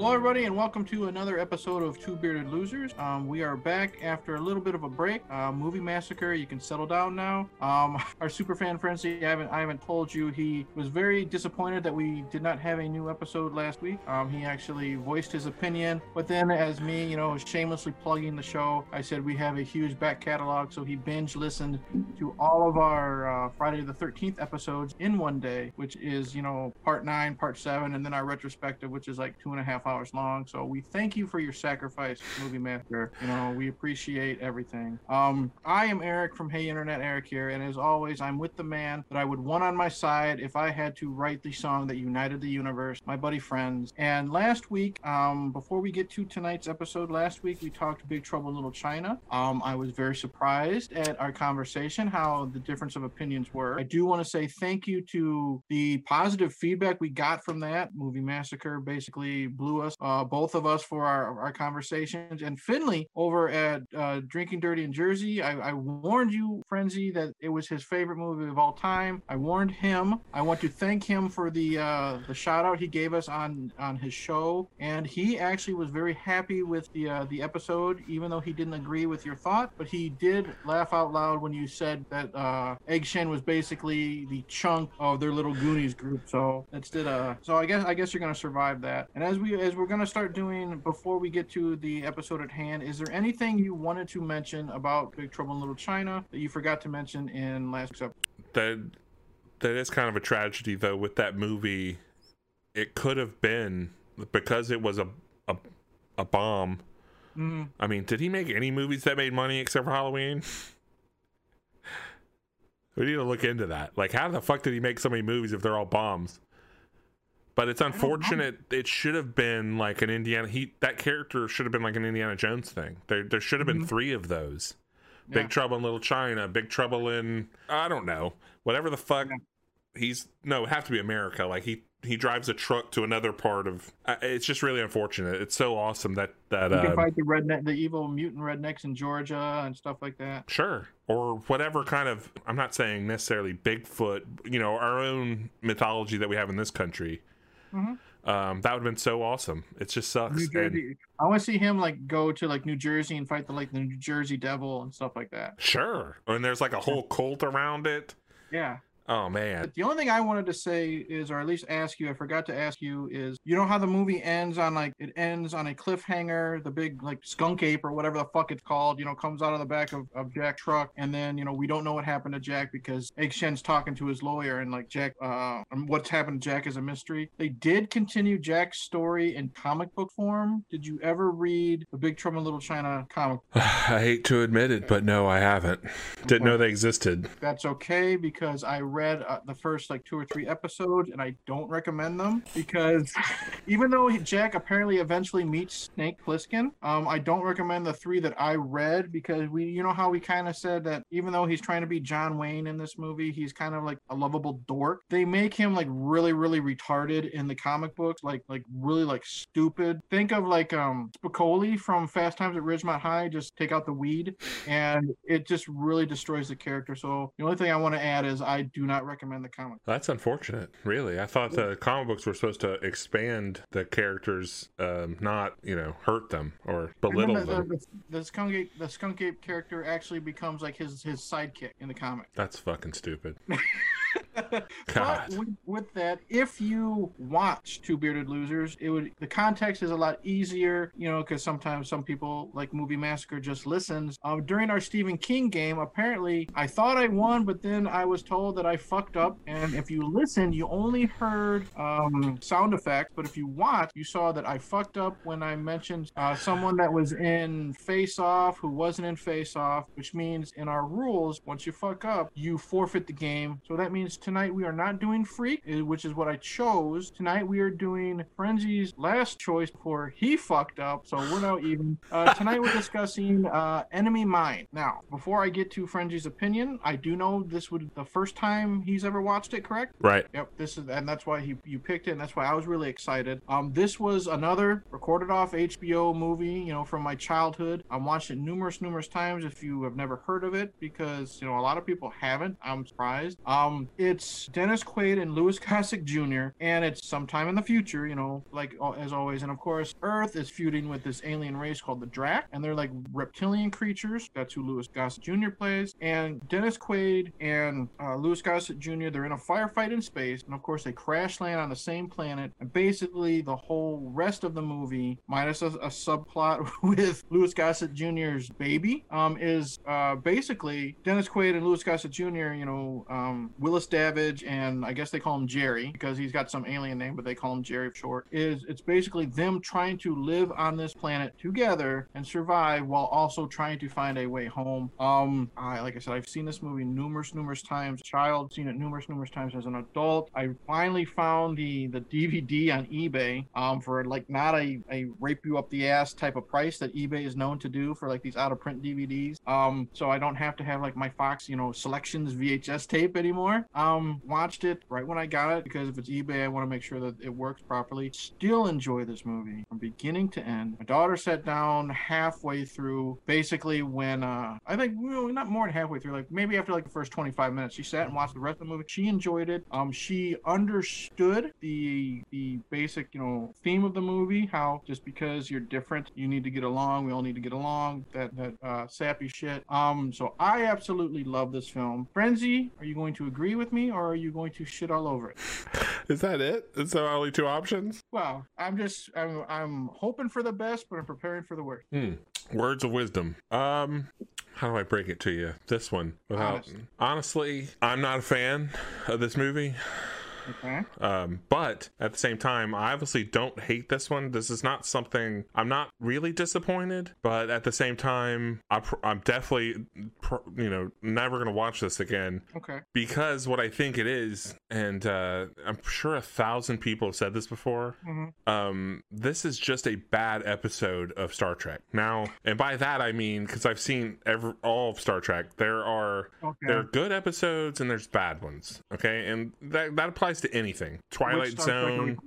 Hello, everybody, and welcome to another episode of Two Bearded Losers. Um, we are back after a little bit of a break. Uh, movie massacre. You can settle down now. Um, our super fan frenzy. I haven't I haven't told you. He was very disappointed that we did not have a new episode last week. Um, he actually voiced his opinion, but then as me, you know, shamelessly plugging the show, I said we have a huge back catalog. So he binge listened to all of our uh, Friday the 13th episodes in one day, which is you know part nine, part seven, and then our retrospective, which is like two and a half hours long. So we thank you for your sacrifice, Movie Massacre. You know, we appreciate everything. Um, I am Eric from Hey Internet Eric here, and as always, I'm with the man that I would want on my side if I had to write the song that united the universe, my buddy Friends. And last week, um, before we get to tonight's episode, last week we talked Big Trouble in Little China. Um, I was very surprised at our conversation, how the difference of opinions were. I do want to say thank you to the positive feedback we got from that. Movie Massacre basically blew us, uh, both of us, for our, our conversations. And Finley over at uh, Drinking Dirty in Jersey, I, I warned you, Frenzy, that it was his favorite movie of all time. I warned him. I want to thank him for the uh, the shout out he gave us on on his show, and he actually was very happy with the uh, the episode, even though he didn't agree with your thought. But he did laugh out loud when you said that uh, Egg Shen was basically the chunk of their little Goonies group. So that's did uh so I guess I guess you're gonna survive that. And as we as we're gonna start doing before we get to the episode at hand, is there anything you wanted to mention about Big Trouble in Little China that you forgot to mention in last episode? that that is kind of a tragedy though with that movie. It could have been because it was a a, a bomb. Mm, i mean did he make any movies that made money except for halloween? We need to look into that. Like how the fuck did he make so many movies if they're all bombs but it's unfortunate it should have been like an indiana he that character should have been like an indiana jones thing there there should have been Mhm. three of those Yeah. Big Trouble in Little China, Big Trouble in I don't know, whatever the fuck. Yeah. He's no, it have to be America. Like he he drives a truck to another part of. Uh, it's just really unfortunate. It's so awesome that that you can uh, fight the redneck, the evil mutant rednecks in Georgia and stuff like that. sure or whatever kind of. I'm not saying necessarily Bigfoot. You know, our own mythology that we have in this country. Mhm. Um, that would have been so awesome. It just sucks. New And- I want to see him like go to like New Jersey and fight the like the New Jersey Devil and stuff like that. sure, and there's like a whole cult around it. Yeah. Oh man, But the only thing I wanted to say is, or at least ask you, I forgot to ask you, is you know how the movie ends on like it ends on a cliffhanger, the big like skunk ape or whatever the fuck it's called, you know, comes out of the back of, of Jack's truck, and then you know we don't know what happened to Jack because Egg Shen's talking to his lawyer, and like Jack, uh, what's happened to Jack is a mystery. They did continue Jack's story in comic book form. Did you ever read the Big Trouble in Little China comic? Book? I hate to admit it, but no, I haven't. Didn't know they existed. that's okay because I read uh, the first like two or three episodes and I don't recommend them because even though Jack apparently eventually meets Snake Plissken, um, I don't recommend the three that I read because we, you know, how we kind of said that even though he's trying to be John Wayne in this movie, he's kind of like a lovable dork. They make him like really, really retarded in the comic books, like like really like stupid. Think of like um Spicoli from Fast Times at Ridgemont High. Just take out the weed and it just really destroys the character. So the only thing I want to add is I do not recommend the comic. That's unfortunate, really. I thought the comic books were supposed to expand the characters, um, not you know hurt them or belittle them. the, the, the skunk ape, the skunk ape character actually becomes like his his sidekick in the comic. That's fucking stupid. But with, with that, if you watch Two Bearded Losers, it would the context is a lot easier, you know, because sometimes some people like Movie Massacre just listens. Um, during our Stephen King game, apparently I thought I won, but then I was told that I fucked up. And if you listen, you only heard um, sound effects, but if you watch, you saw that I fucked up when I mentioned uh, someone that was in Face Off who wasn't in Face Off, which means in our rules, once you fuck up, you forfeit the game. So that means tonight we are not doing Freak, eh, which is what I chose. Tonight we are doing Frenzy's last choice before he fucked up, so we're now even. Uh, tonight we're discussing uh, Enemy Mine. Now, before I get to Frenzy's opinion, I do know this would the first time he's ever watched it, correct? Right. Yep, this is and that's why he you picked it, and that's why I was really excited. Um, this was another recorded off HBO movie, you know, from my childhood. I watched it numerous, numerous times. If you have never heard of it, because you know a lot of people haven't, I'm surprised. Um, it's Dennis Quaid and Louis Gossett Jr. and it's sometime in the future, you know, like as always. And of course, Earth is feuding with this alien race called the Drac, and they're like reptilian creatures. That's who Louis Gossett Jr. plays. And Dennis Quaid and uh, Louis Gossett Jr. They're in a firefight in space, and of course they crash land on the same planet. And basically, the whole rest of the movie, minus a, a subplot with Louis Gossett Jr.'s baby, um, is uh, basically Dennis Quaid and Louis Gossett Jr. You know, um, Willis Davidge, and I guess they call him Jerry because he's got some alien name, but they call him Jerry for short. Is it's basically them trying to live on this planet together and survive while also trying to find a way home. Um, I like I said, I've seen this movie numerous, numerous times. Child, seen it numerous, numerous times as an adult. I finally found the the DVD on eBay um, for like not a, a rape you up the ass type of price that eBay is known to do for like these out of print DVDs. Um, so I don't have to have like my Fox, you know, selections VHS tape anymore. Um, watched it right when I got it because if it's eBay, I want to make sure that it works properly. Still enjoy this movie from beginning to end. My daughter sat down halfway through, basically when uh, I think well, not more than halfway through, like maybe after like the first 25 minutes, she sat and watched the rest of the movie. She enjoyed it. Um, she understood the the basic, you know, theme of the movie. How just because you're different, you need to get along. We all need to get along. That that uh, sappy shit. Um, so I absolutely love this film. Frenzy, are you going to agree with me or are you going to shit all over it? Is that it? Is there only two options? Well, I'm just I'm I'm hoping for the best, but I'm preparing for the worst. Hmm. Words of wisdom. Um, how do I break it to you? This one, without Honest. honestly, I'm not a fan of this movie. Um, but at the same time, I obviously don't hate this one. This is not something I'm not really disappointed, but at the same time, I pr- I'm definitely, you know, never gonna watch this again Okay. because what I think it is, and uh, I'm sure a thousand people have said this before. hmm Um, this is just a bad episode of Star Trek. Now, and by that I mean because I've seen every all of Star Trek. There are Okay. there are good episodes and there's bad ones. Okay, and that that applies to anything. Twilight Which Star Trek are we Zone,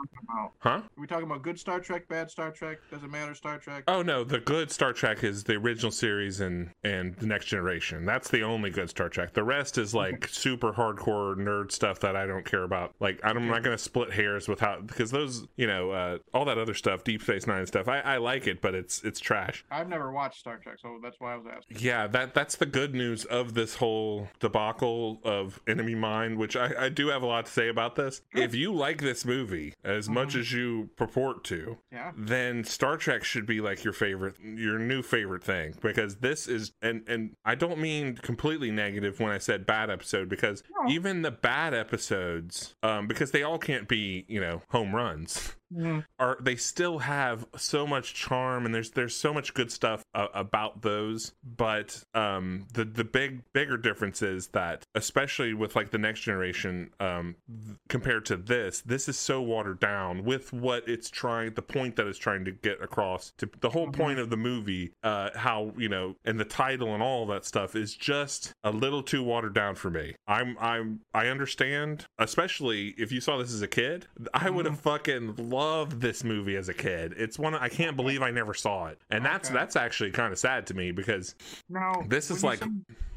huh? Are we talking about good Star Trek, bad Star Trek? Doesn't matter. Star Trek. Oh no, the good Star Trek is the original series and and the Next Generation. That's the only good Star Trek. The rest is like super hardcore nerd stuff that I don't care about. Like I'm not gonna split hairs with how because those you know uh, all that other stuff, Deep Space Nine stuff. I, I like it, but it's it's trash. I've never watched Star Trek, so that's why I was asking. Yeah, that that's the good news of this whole debacle of Enemy Mine, which I, I do have a lot to say about this. If you like this movie as much as you purport to, Yeah. then Star Trek should be like your favorite, your new favorite thing because this is, and and I don't mean completely negative when I said bad episode because No. even the bad episodes, um, because they all can't be, you know, home runs Mm, are they still have so much charm and there's there's so much good stuff uh, about those but um the the big bigger difference is that especially with like the next generation um th- compared to this this is so watered down with what it's trying the point that it's trying to get across to the whole Mhm. point of the movie uh how you know and the title and all that stuff is just a little too watered down for me. I'm i'm i understand especially if you saw this as a kid i would have fucking loved this movie as a kid it's one i can't believe i never saw it and that's Okay. that's actually kind of sad to me because Now, This is you like- say-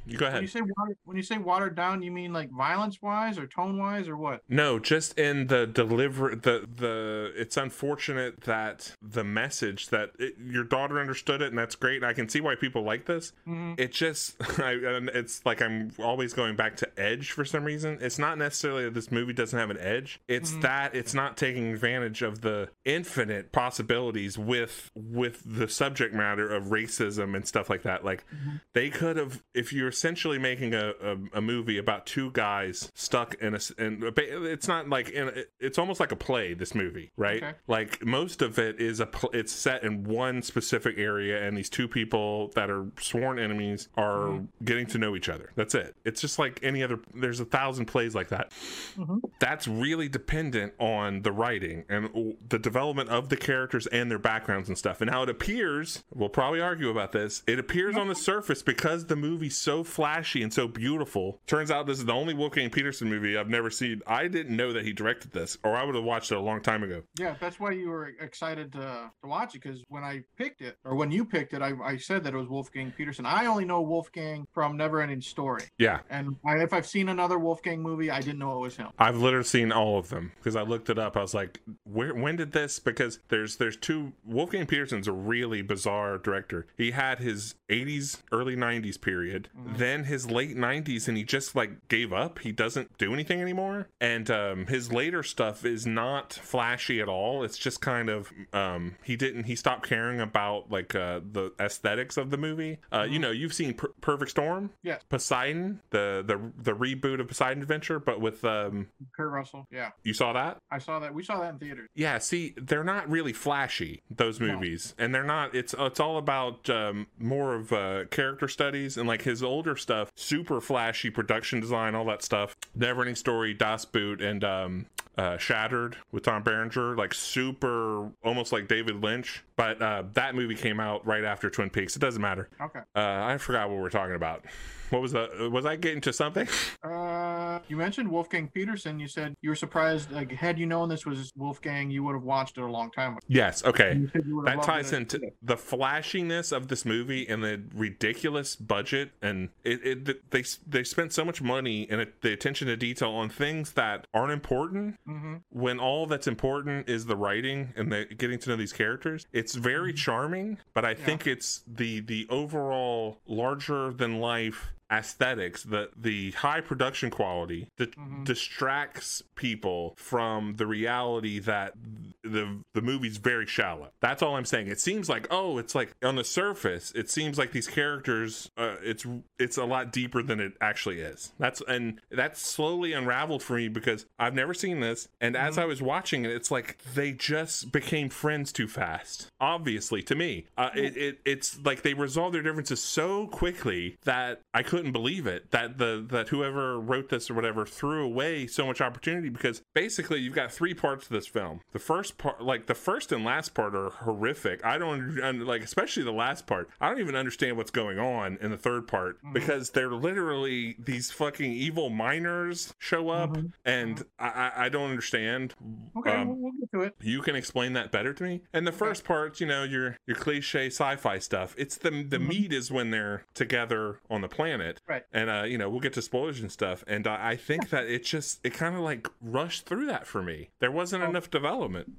you go when you ahead say water, when you say watered down, you mean like violence wise or tone wise or what? no just in the deliver the the it's unfortunate that the message that it, your daughter understood it and that's great and i can see why people like this hmm it just I, and it's like i'm always going back to edge for some reason it's not necessarily that this movie doesn't have an edge it's Mhm. that it's not taking advantage of the infinite possibilities with with the subject matter of racism and stuff like that like Mhm. they could have if you're essentially making a, a, a movie about two guys stuck in a s- in a ba- it's not like in a, it's almost like a play this movie right Okay. like most of it is a it's set in one specific area and these two people that are sworn enemies are Mhm. getting to know each other that's it it's just like any other there's a thousand plays like that Mhm. that's really dependent on the writing and the development of the characters and their backgrounds and stuff and how it appears we'll probably argue about this it appears on the surface because the movie's so flashy and so beautiful. Turns out this is the only Wolfgang Petersen movie I've never seen. I didn't know that he directed this, or I would have watched it a long time ago. Yeah, that's why you were excited to, to watch it because when I picked it, or when you picked it, I, I said that it was Wolfgang Petersen. I only know Wolfgang from Neverending Story. Yeah. And I, if I've seen another Wolfgang movie, I didn't know it was him. I've literally seen all of them because I looked it up. I was like, where when did this? Because there's there's two Wolfgang Petersen's a really bizarre director. He had his 80s, early 90s period, mm-hmm. Then his late 90s, and he just like gave up. He doesn't do anything anymore. And um, his later stuff is not flashy at all. It's just kind of um, he didn't he stopped caring about like uh, the aesthetics of the movie. Uh, You know, you've seen per- Perfect Storm, Yes. Poseidon, the the the reboot of Poseidon Adventure, but with um, Kurt Russell. Yeah. you saw that. I saw that. We saw that in theaters. Yeah, see, they're not really flashy those No. movies, and they're not. It's it's all about um, more of uh, character studies and like his older stuff, super flashy production design, all that stuff. Neverending Story, Das Boot, and um, uh, Shattered with Tom Berenger, like super, almost like David Lynch. But uh, that movie came out right after Twin Peaks. It doesn't matter. Okay. Uh, I forgot what we're talking about. What was the? Was I getting to something? Uh, you mentioned Wolfgang Petersen. You said you were surprised. Like, had you known this was Wolfgang, you would have watched it a long time ago. yes. Okay. You you that ties it. into the flashiness of this movie and the ridiculous budget and it, it they they spent so much money and it, the attention to detail on things that aren't important Mhm. when all that's important is the writing and the getting to know these characters it's very mm-hmm. charming but i think it's the the overall larger than life aesthetics the the high production quality that Mhm. distracts people from the reality that the the movie's very shallow. That's all i'm saying. It seems like oh it's like on the surface it seems like these characters uh, it's it's a lot deeper than it actually is. That's and that's slowly unraveled for me because i've never seen this and as i was watching it it's like they just became friends too fast obviously to me. Uh, it, it it's like they resolved their differences so quickly that i couldn't believe it that the that whoever wrote this or whatever threw away so much opportunity because basically you've got three parts to this film. The first part like the first and last part are horrific. I don't like especially the last part. I don't even understand what's going on in the third part mm-hmm. because they're literally these fucking evil miners show up mm-hmm. and I, I don't understand. Okay, Um, we'll, get to it. you can explain that better to me. And the first part, you know, your your cliche sci-fi stuff. It's the the mm-hmm. meat is when they're together on the planet, Right. And uh, you know, we'll get to spoilers and stuff. And I, I think that it just it kind of like rushed through that for me. There wasn't enough development.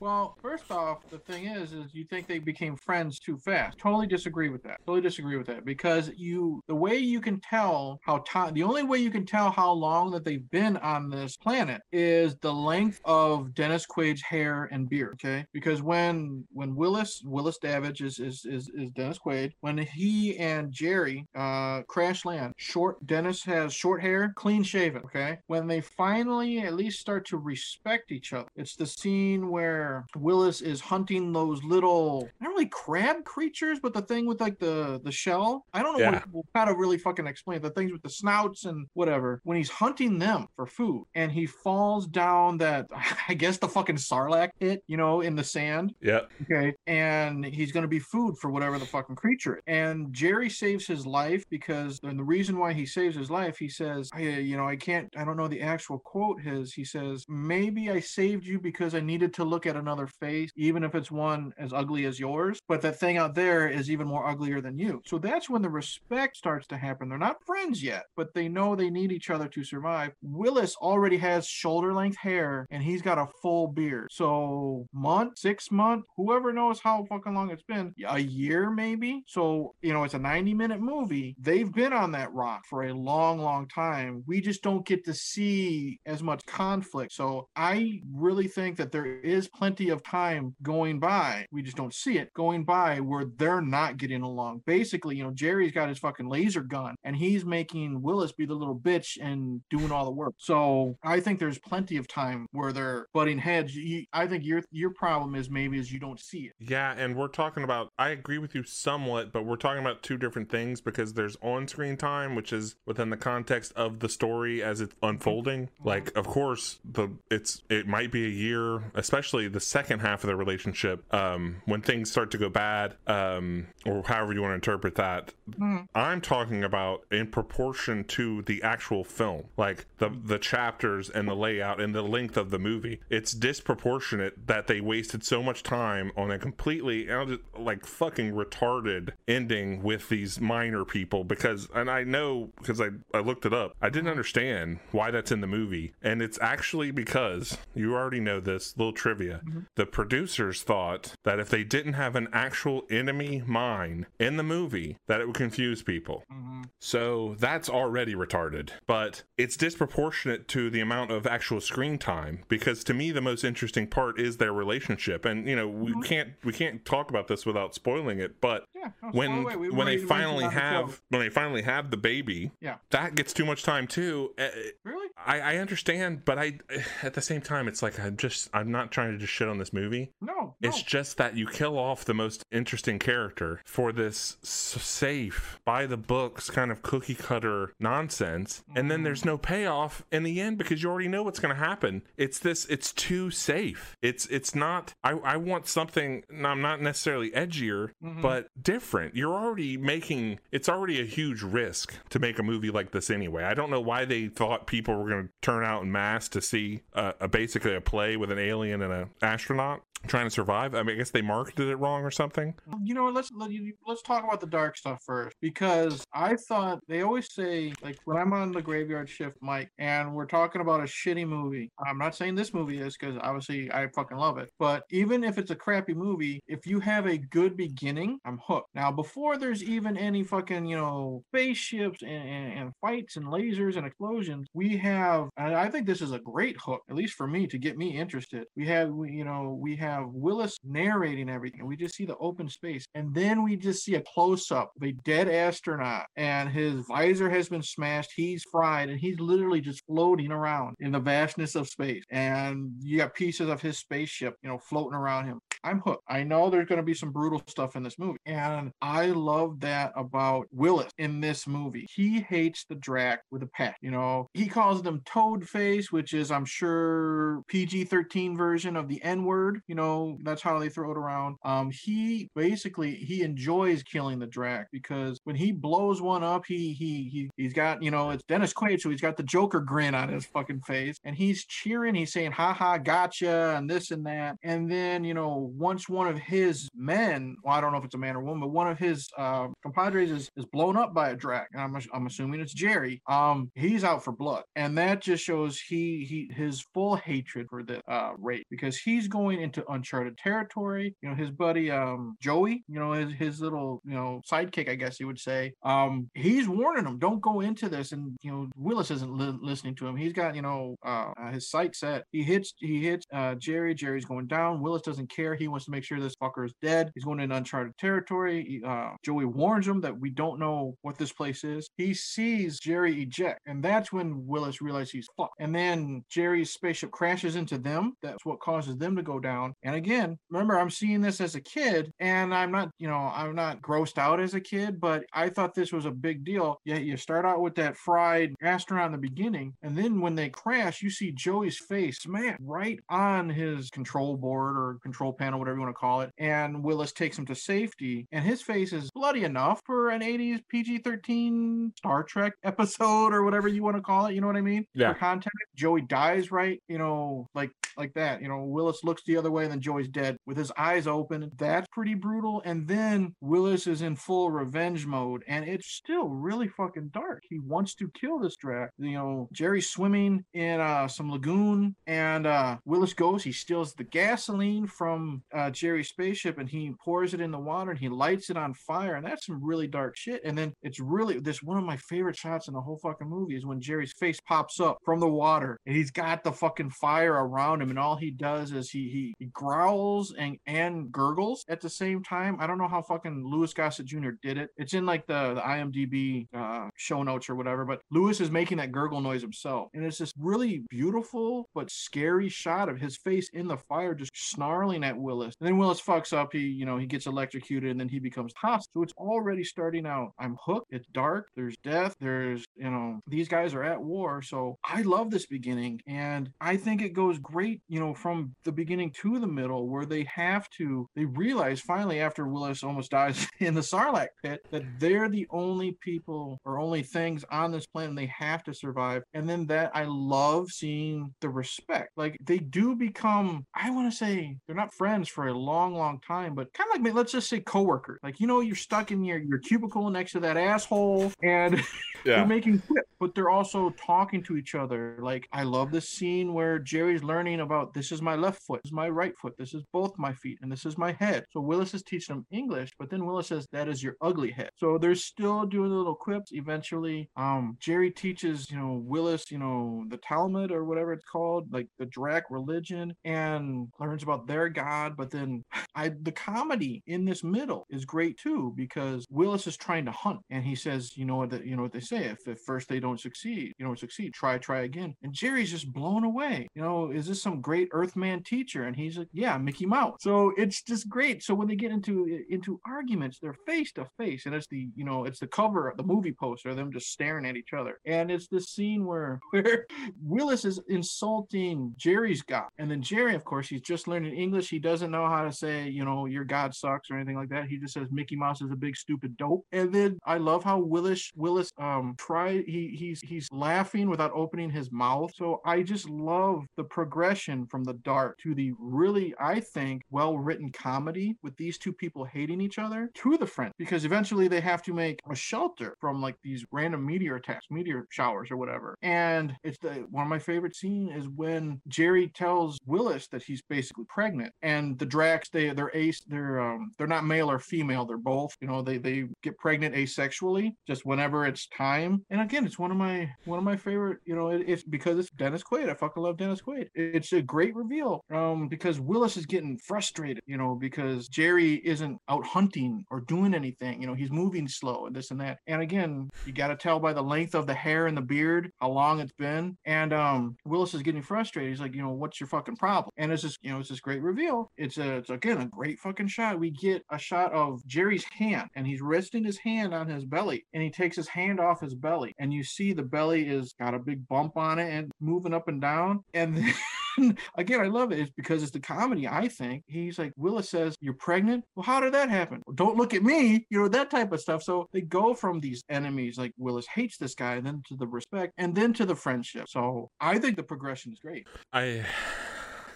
Well, first off, the thing is, is you think they became friends too fast. Totally disagree with that. Totally disagree with that because you, the way you can tell how time, the only way you can tell how long that they've been on this planet is the length of Dennis Quaid's hair and beard. Okay, because when when Willis Willis Davidge is is is, is Dennis Quaid, when he and Jerry uh crash land, short Dennis has short hair, clean shaven. Okay, when they finally at least start to respect each other, it's the scene where Willis is hunting those little not really crab creatures, but the thing with like the the shell. I don't know Yeah. what, how to really fucking explain it. the things with the snouts and whatever. When he's hunting them for food, and he falls down that I guess the fucking sarlacc pit, you know, in the sand. Yeah. Okay. And he's going to be food for whatever the fucking creature is. And Jerry saves his life because, and the reason why he saves his life, he says, I, you know, I can't, I don't know the actual quote his. He says, maybe I saved you because I needed to look at another face, even if it's one as ugly as yours. But that thing out there is even more uglier than you. So that's when the respect starts to happen. They're not friends yet, but they know they need each other to survive. Willis already has shoulder length hair and he's got a full beard. So month, six month, whoever knows how fucking long it's been, a year maybe. So, you know, it's a 90 minute movie. They've been on that rock for a long, long time. We just don't get to see as much conflict. So I really think that there is plenty of time going by. We just don't see it going by where they're not getting along. Basically, you know, Jerry's got his fucking laser gun and he's making Willis be the little bitch and doing all the work. So I think there's plenty of time where they're butting heads. I think your your problem is maybe is you don't see it. Yeah, and we're talking about I agree with you somewhat, but we're talking about two different things because there's on-screen time which is within the context of the story as it's unfolding. Mm-hmm. Like of course, the it's it might be a year, especially the the second half of the relationship, um, when things start to go bad, um, or however you want to interpret that. Mhm. I'm talking about in proportion to the actual film, like the the chapters and the layout and the length of the movie. It's disproportionate that they wasted so much time on a completely I'll just- like fucking retarded ending with these miner people because and I know because I, I looked it up. I didn't understand why that's in the movie. And it's actually because you already know this little trivia. The producers thought that if they didn't have an actual enemy mine in the movie, that it would confuse people. Mhm. So that's already retarded, but it's disproportionate to the amount of actual screen time because to me the most interesting part is their relationship. And you know, we can't we can't talk about this without spoiling it, but Yeah. no, when. We- when they finally not the have when they finally have the baby, Yeah. that gets too much time too. Uh, Really? I, I understand, but I at the same time it's like I'm just I'm not trying to just shit on this movie. No. No. It's just that you kill off the most interesting character for this safe, by the books kind of cookie cutter nonsense, and then there's no payoff in the end because you already know what's going to happen. It's this. It's too safe. It's it's not. I I want something. I'm not necessarily edgier, Mhm. but different. You're already making. It's already a huge risk to make a movie like this anyway. I don't know why they thought people were going to turn out in mass to see a, a basically a play with an alien and an astronaut trying to survive. I mean, I guess they marketed it wrong or something. You know, let's let you, let's talk about the dark stuff first because I thought they always say like when I'm on the graveyard shift, Mike, and we're talking about a shitty movie. I'm not saying this movie is because obviously I fucking love it, but even if it's a crappy movie, if you have a good beginning, I'm hooked. Now, before there's even any fucking you know spaceships and, and, and fights and lasers and explosions, we have. And I think this is a great hook, at least for me, to get me interested. We have, we, you know, we have Willis narrating everything. We just see the open space, and then we just see a close up of a dead astronaut, and his visor has been smashed. He's fried, and he's literally just floating around in the vastness of space. And you got pieces of his spaceship, you know, floating around him. I'm hooked. I know there's going to be some brutal stuff in this movie. And I love that about Willis in this movie. He hates the Drac with a passion. You know, he calls them Toad Face, which is, I'm sure, PG 13 version of the N word. You know, that's how they throw it around. Um, he basically he enjoys killing the Drac because when he blows one up, he he he he's got, you know, it's Dennis Quaid, so he's got the Joker grin on his fucking face, and he's cheering, he's saying, ha ha, gotcha, and this and that. And then, you know, once one of his men, well, I don't know if it's a man or woman, but one of his uh, compadres is, is blown up by a drac. I'm, I'm assuming it's Jerry. Um, he's out for blood, and that just shows he he his full hatred for the uh, race because he's going into uncharted territory. You know, his buddy um Joey, you know, his his little you know sidekick, I guess you would say. Um, he's warning him, don't go into this, and you know Willis isn't li- listening to him. He's got you know uh, his sight set. He hits he hits uh, Jerry. Jerry's going down. Willis doesn't care. He wants to make sure this fucker is dead. He's going in uncharted territory. Uh, Joey warns him that we don't know what this place is. He sees Jerry eject, and that's when Willis realizes he's fucked. And then Jerry's spaceship crashes into them. That's what causes them to go down. And again, remember, I'm seeing this as a kid, and I'm not, you know, I'm not grossed out as a kid, but I thought this was a big deal. Yeah, you start out with that fried astronaut in the beginning, and then when they crash, you see Joey's face smack right on his control board or control panel, whatever you want to call it. And Willis takes him to safety, and his face is bloody enough for an 80s PG 13 Star Trek episode or whatever you want to call it. You know what I mean? Yeah. For context, Joey dies right, you know, like like that. You know, Willis looks the other way and then Joey's dead with his eyes open. That's pretty brutal. And then Willis is in full revenge mode and it's still really fucking dark. He wants to kill this Drac. You know, Jerry's swimming in uh, some lagoon and uh, Willis goes, he steals the gasoline from uh, Jerry's spaceship and he pours it in the water and he lights it on fire. And that's some really dark shit. And then it's really this one of my favorite shots in the whole fucking movie is when Jerry's face pops up from the water and he's got the fucking fire around him and all he does is he he, he growls and and gurgles at the same time. I don't know how fucking Louis Gossett Jr. did it. It's in like the, the IMDb uh, show notes or whatever, but Louis is making that gurgle noise himself. And it's this really beautiful but scary shot of his face in the fire just snarling at Willis. And then Willis fucks up. He, you know, he gets electrocuted and then he becomes hostile. So it's already starting out. I'm hooked. It's dark. There's death. There's, you know, these guys are at war. So I love this beginning. And I think it goes great, you know, from the beginning to the middle where they have to, they realize finally after Willis almost dies in the Sarlacc pit that they're the only people or only things on this planet they have to survive. And then that I love seeing the respect. Like they do become, I want to say they're not friends for a long, long time, but kind of like let's just say coworkers. Like you know, you're stuck in your your cubicle next to that asshole, and Yeah. they're making quips, but they're also talking to each other. Like I love this scene where Jerry's learning about this is my left foot, this is my right foot, this is both my feet, and this is my head. So Willis is teaching him English, but then Willis says that is your ugly head. So they're still doing little quips. Eventually, um, Jerry teaches you know Willis, you know the Talmud or whatever it's called, like the Drac religion, and learns about their god. But then I the comedy in this middle is great too because Willis is trying to hunt and he says, you know what you know what they say, if at first they don't succeed, you don't succeed, try, try again. And Jerry's just blown away. You know, is this some great Earthman teacher? And he's like, yeah, Mickey Mouse. So it's just great. So when they get into into arguments, they're face to face, and it's the you know it's the cover, of the movie poster, them just staring at each other. And it's this scene where where Willis is insulting Jerry's God, and then Jerry, of course, he's just learning English. He doesn't know how to say, you know, your God sucks or anything like that. He just says Mickey Mouse is a big stupid dope. And then I love how Willis Willis um try he he's he's laughing without opening his mouth. So I just love the progression from the dark to the really I think well written comedy with these two people hating each other to the friend because eventually they have to make a shelter from like these random meteor attacks, meteor showers or whatever. And it's the one of my favorite scenes is when Jerry tells Willis that he's basically pregnant and the Drax they they're ace they're um they're not male or female they're both you know they they get pregnant asexually just whenever it's time and again it's one of my one of my favorite you know it, it's because it's Dennis Quaid. I fucking love Dennis Quaid. It's a great reveal um because Willis is getting frustrated you know because Jerry isn't out hunting or doing anything you know he's moving slow and this and that. And again you got to tell by the length of the hair and the beard how long it's been. And um Willis is getting frustrated. He's like you know what's your fucking problem? And it's just you know it's this great reveal. It's a it's again a great fucking shot. We get a shot of Jerry's hand and he's resting his hand on his belly and he takes his hand off his belly and you see the belly is got a big bump on it and moving up and down and then again, I love it. It's because it's the comedy, I think. He's like, Willis says, You're pregnant? Well, how did that happen? Well, don't look at me, you know, that type of stuff. So they go from these enemies, like Willis hates this guy, and then to the respect, and then to the friendship. So I think the progression is great. I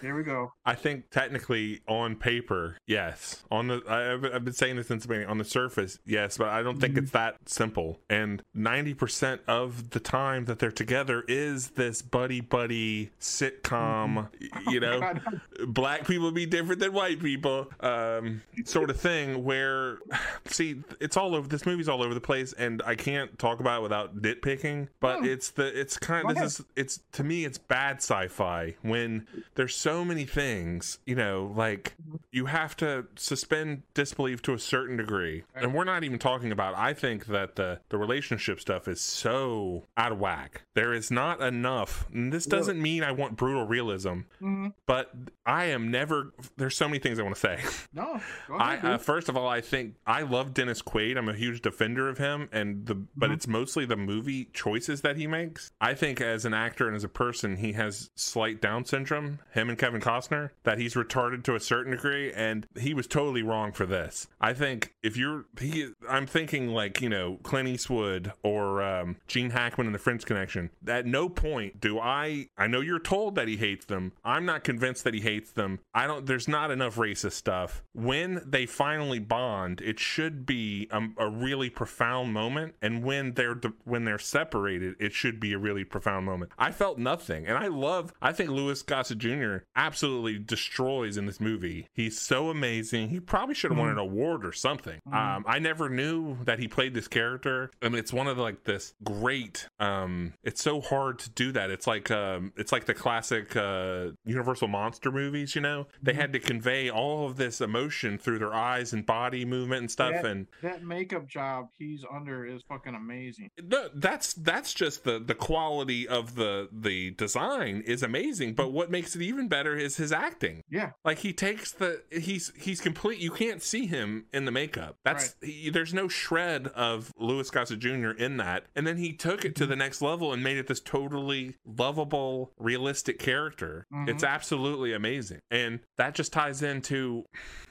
There we go. I think technically on paper, yes. On the I've, I've been saying this since the beginning. On the surface, yes, but I don't think Mhm. it's that simple. And ninety percent of the time that they're together is this buddy buddy sitcom, y- you know, black people be different than white people um sort of thing where see it's all over this movie's all over the place and i can't talk about it without nitpicking but Hmm. it's the it's kind Go of ahead. this is it's to me it's bad sci-fi when there's so many things you know like Mm-hmm. you have to suspend disbelief to a certain degree and we're not even talking about i think that the the relationship stuff is so out of whack there is not enough and this doesn't mean i want brutal realism Mhm. but I am never. There's so many things I want to say. No, I uh, first of all, I think I love Dennis Quaid. I'm a huge defender of him, and the but Mhm. it's mostly the movie choices that he makes. I think as an actor and as a person, he has slight Down syndrome. Him and Kevin Costner, that he's retarded to a certain degree, and he was totally wrong for this. I think if you're, he, I'm thinking like you know Clint Eastwood or um, Gene Hackman in The French Connection. At no point do I. I know you're told that he hates them. I'm not convinced that he hates them. I don't. There's not enough racist stuff. When they finally bond, it should be a, a really profound moment. And when they're when they're separated, it should be a really profound moment. I felt nothing, and I love. I think Louis Gossett Jr. absolutely destroys in this movie. He's so amazing. He probably should have won an award or something. Um, I never knew that he played this character. I mean, it's one of the, like this great. Um, it's so hard to do that. It's like um, it's like the classic uh, Universal monster movies. You know, they had to convey all of this emotion through their eyes and body movement and stuff. Yeah. And that makeup job he's under is fucking amazing. no, that's that's just the the quality of the the design is amazing. But what makes it even better better is his acting. Yeah. Like he takes the he's he's complete. You can't see him in the makeup. That's he, there's no shred of Louis Gossett Jr. in that. And then he took it to the next level and made it this totally lovable, realistic character. Mhm. It's absolutely amazing, and that just ties into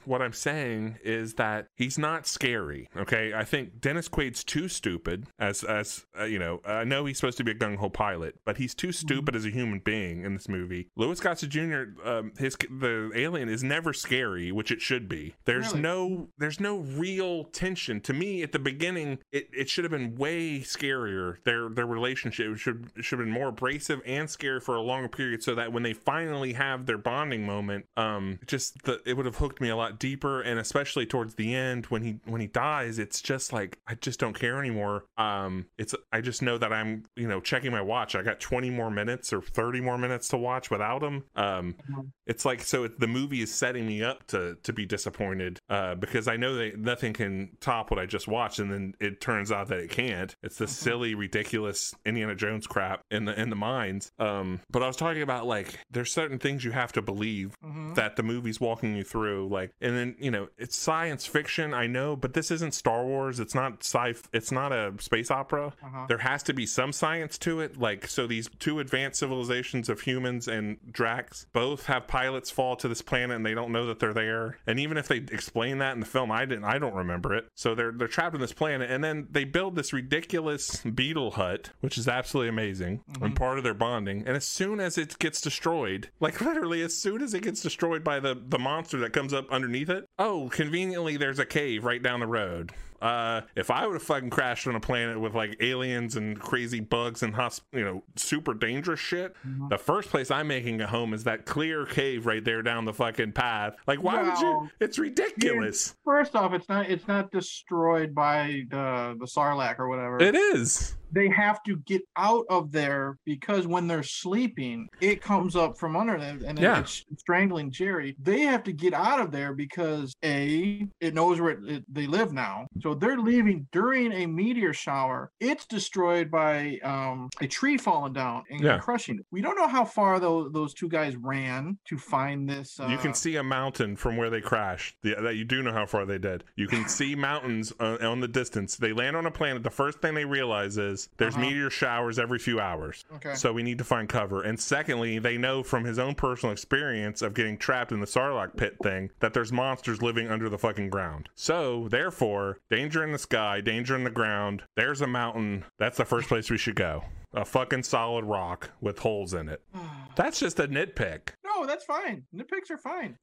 what I'm saying is that he's not scary. Okay, I think Dennis Quaid's too stupid as as uh, you know. I know he's supposed to be a gung ho pilot, but he's too stupid as a human being in this movie. Louis Gossett Jr. Um, his the alien is never scary, which it should be. There's Really? no there's no real tension to me at the beginning. It, it should have been way scarier. Their their relationship should should have been more abrasive and scary for a longer period, so that when they finally have their bonding moment, um, just the, it would have hooked me a lot deeper. And especially towards the end when he when he dies, it's just like I just don't care anymore. Um, it's I just know that I'm you know checking my watch. I got 20 more minutes or 30 more minutes to watch without him. Um, Mhm. it's like so it, the movie is setting me up to to be disappointed uh, because I know that nothing can top what I just watched, and then it turns out that it can't. It's this Mhm. silly, ridiculous Indiana Jones crap in the in the minds. Um, but I was talking about like there's certain things you have to believe Mhm. that the movie's walking you through like and then you know it's science fiction i know but this isn't star wars it's not sci it's not a space opera Uh-huh. there has to be some science to it like so these two advanced civilizations of humans and drax both have pilots fall to this planet and they don't know that they're there. And even if they explain that in the film i didn't i don't remember it. So they're they're trapped on this planet and then they build this ridiculous beetle hut which is absolutely amazing and mm-hmm. part of their bonding. And as soon as it gets destroyed like literally as soon as it gets destroyed by the the monster that comes up underneath it oh conveniently there's a cave right down the road uh, if I would have fucking crashed on a planet with like aliens and crazy bugs and hosp- you know super dangerous shit, Mhm. the first place I'm making a home is that clear cave right there down the fucking path. Like, why would you? It's ridiculous. First off, it's not it's not destroyed by the the Sarlacc or whatever. It is. They have to get out of there because when they're sleeping, it comes up from under them and Yeah. it's strangling Jerry. They have to get out of there because a it knows where it, it- they live now, so they're leaving during a meteor shower. It's destroyed by um, a tree falling down and Yeah. crushing it. We don't know how far those those two guys ran to find this. Uh, you can see a mountain from where they crashed. The, that you do know how far they did. You can see mountains uh, on the distance. They land on a planet. The first thing they realize is there's Uh-huh. meteor showers every few hours. Okay. So we need to find cover. And secondly, they know from his own personal experience of getting trapped in the Sarlacc pit thing that there's monsters living under the fucking ground. So therefore, danger in the sky, danger in the ground. There's a mountain. That's the first place we should go. A fucking solid rock with holes in it. That's just a nitpick. No, that's fine. Nitpicks are fine.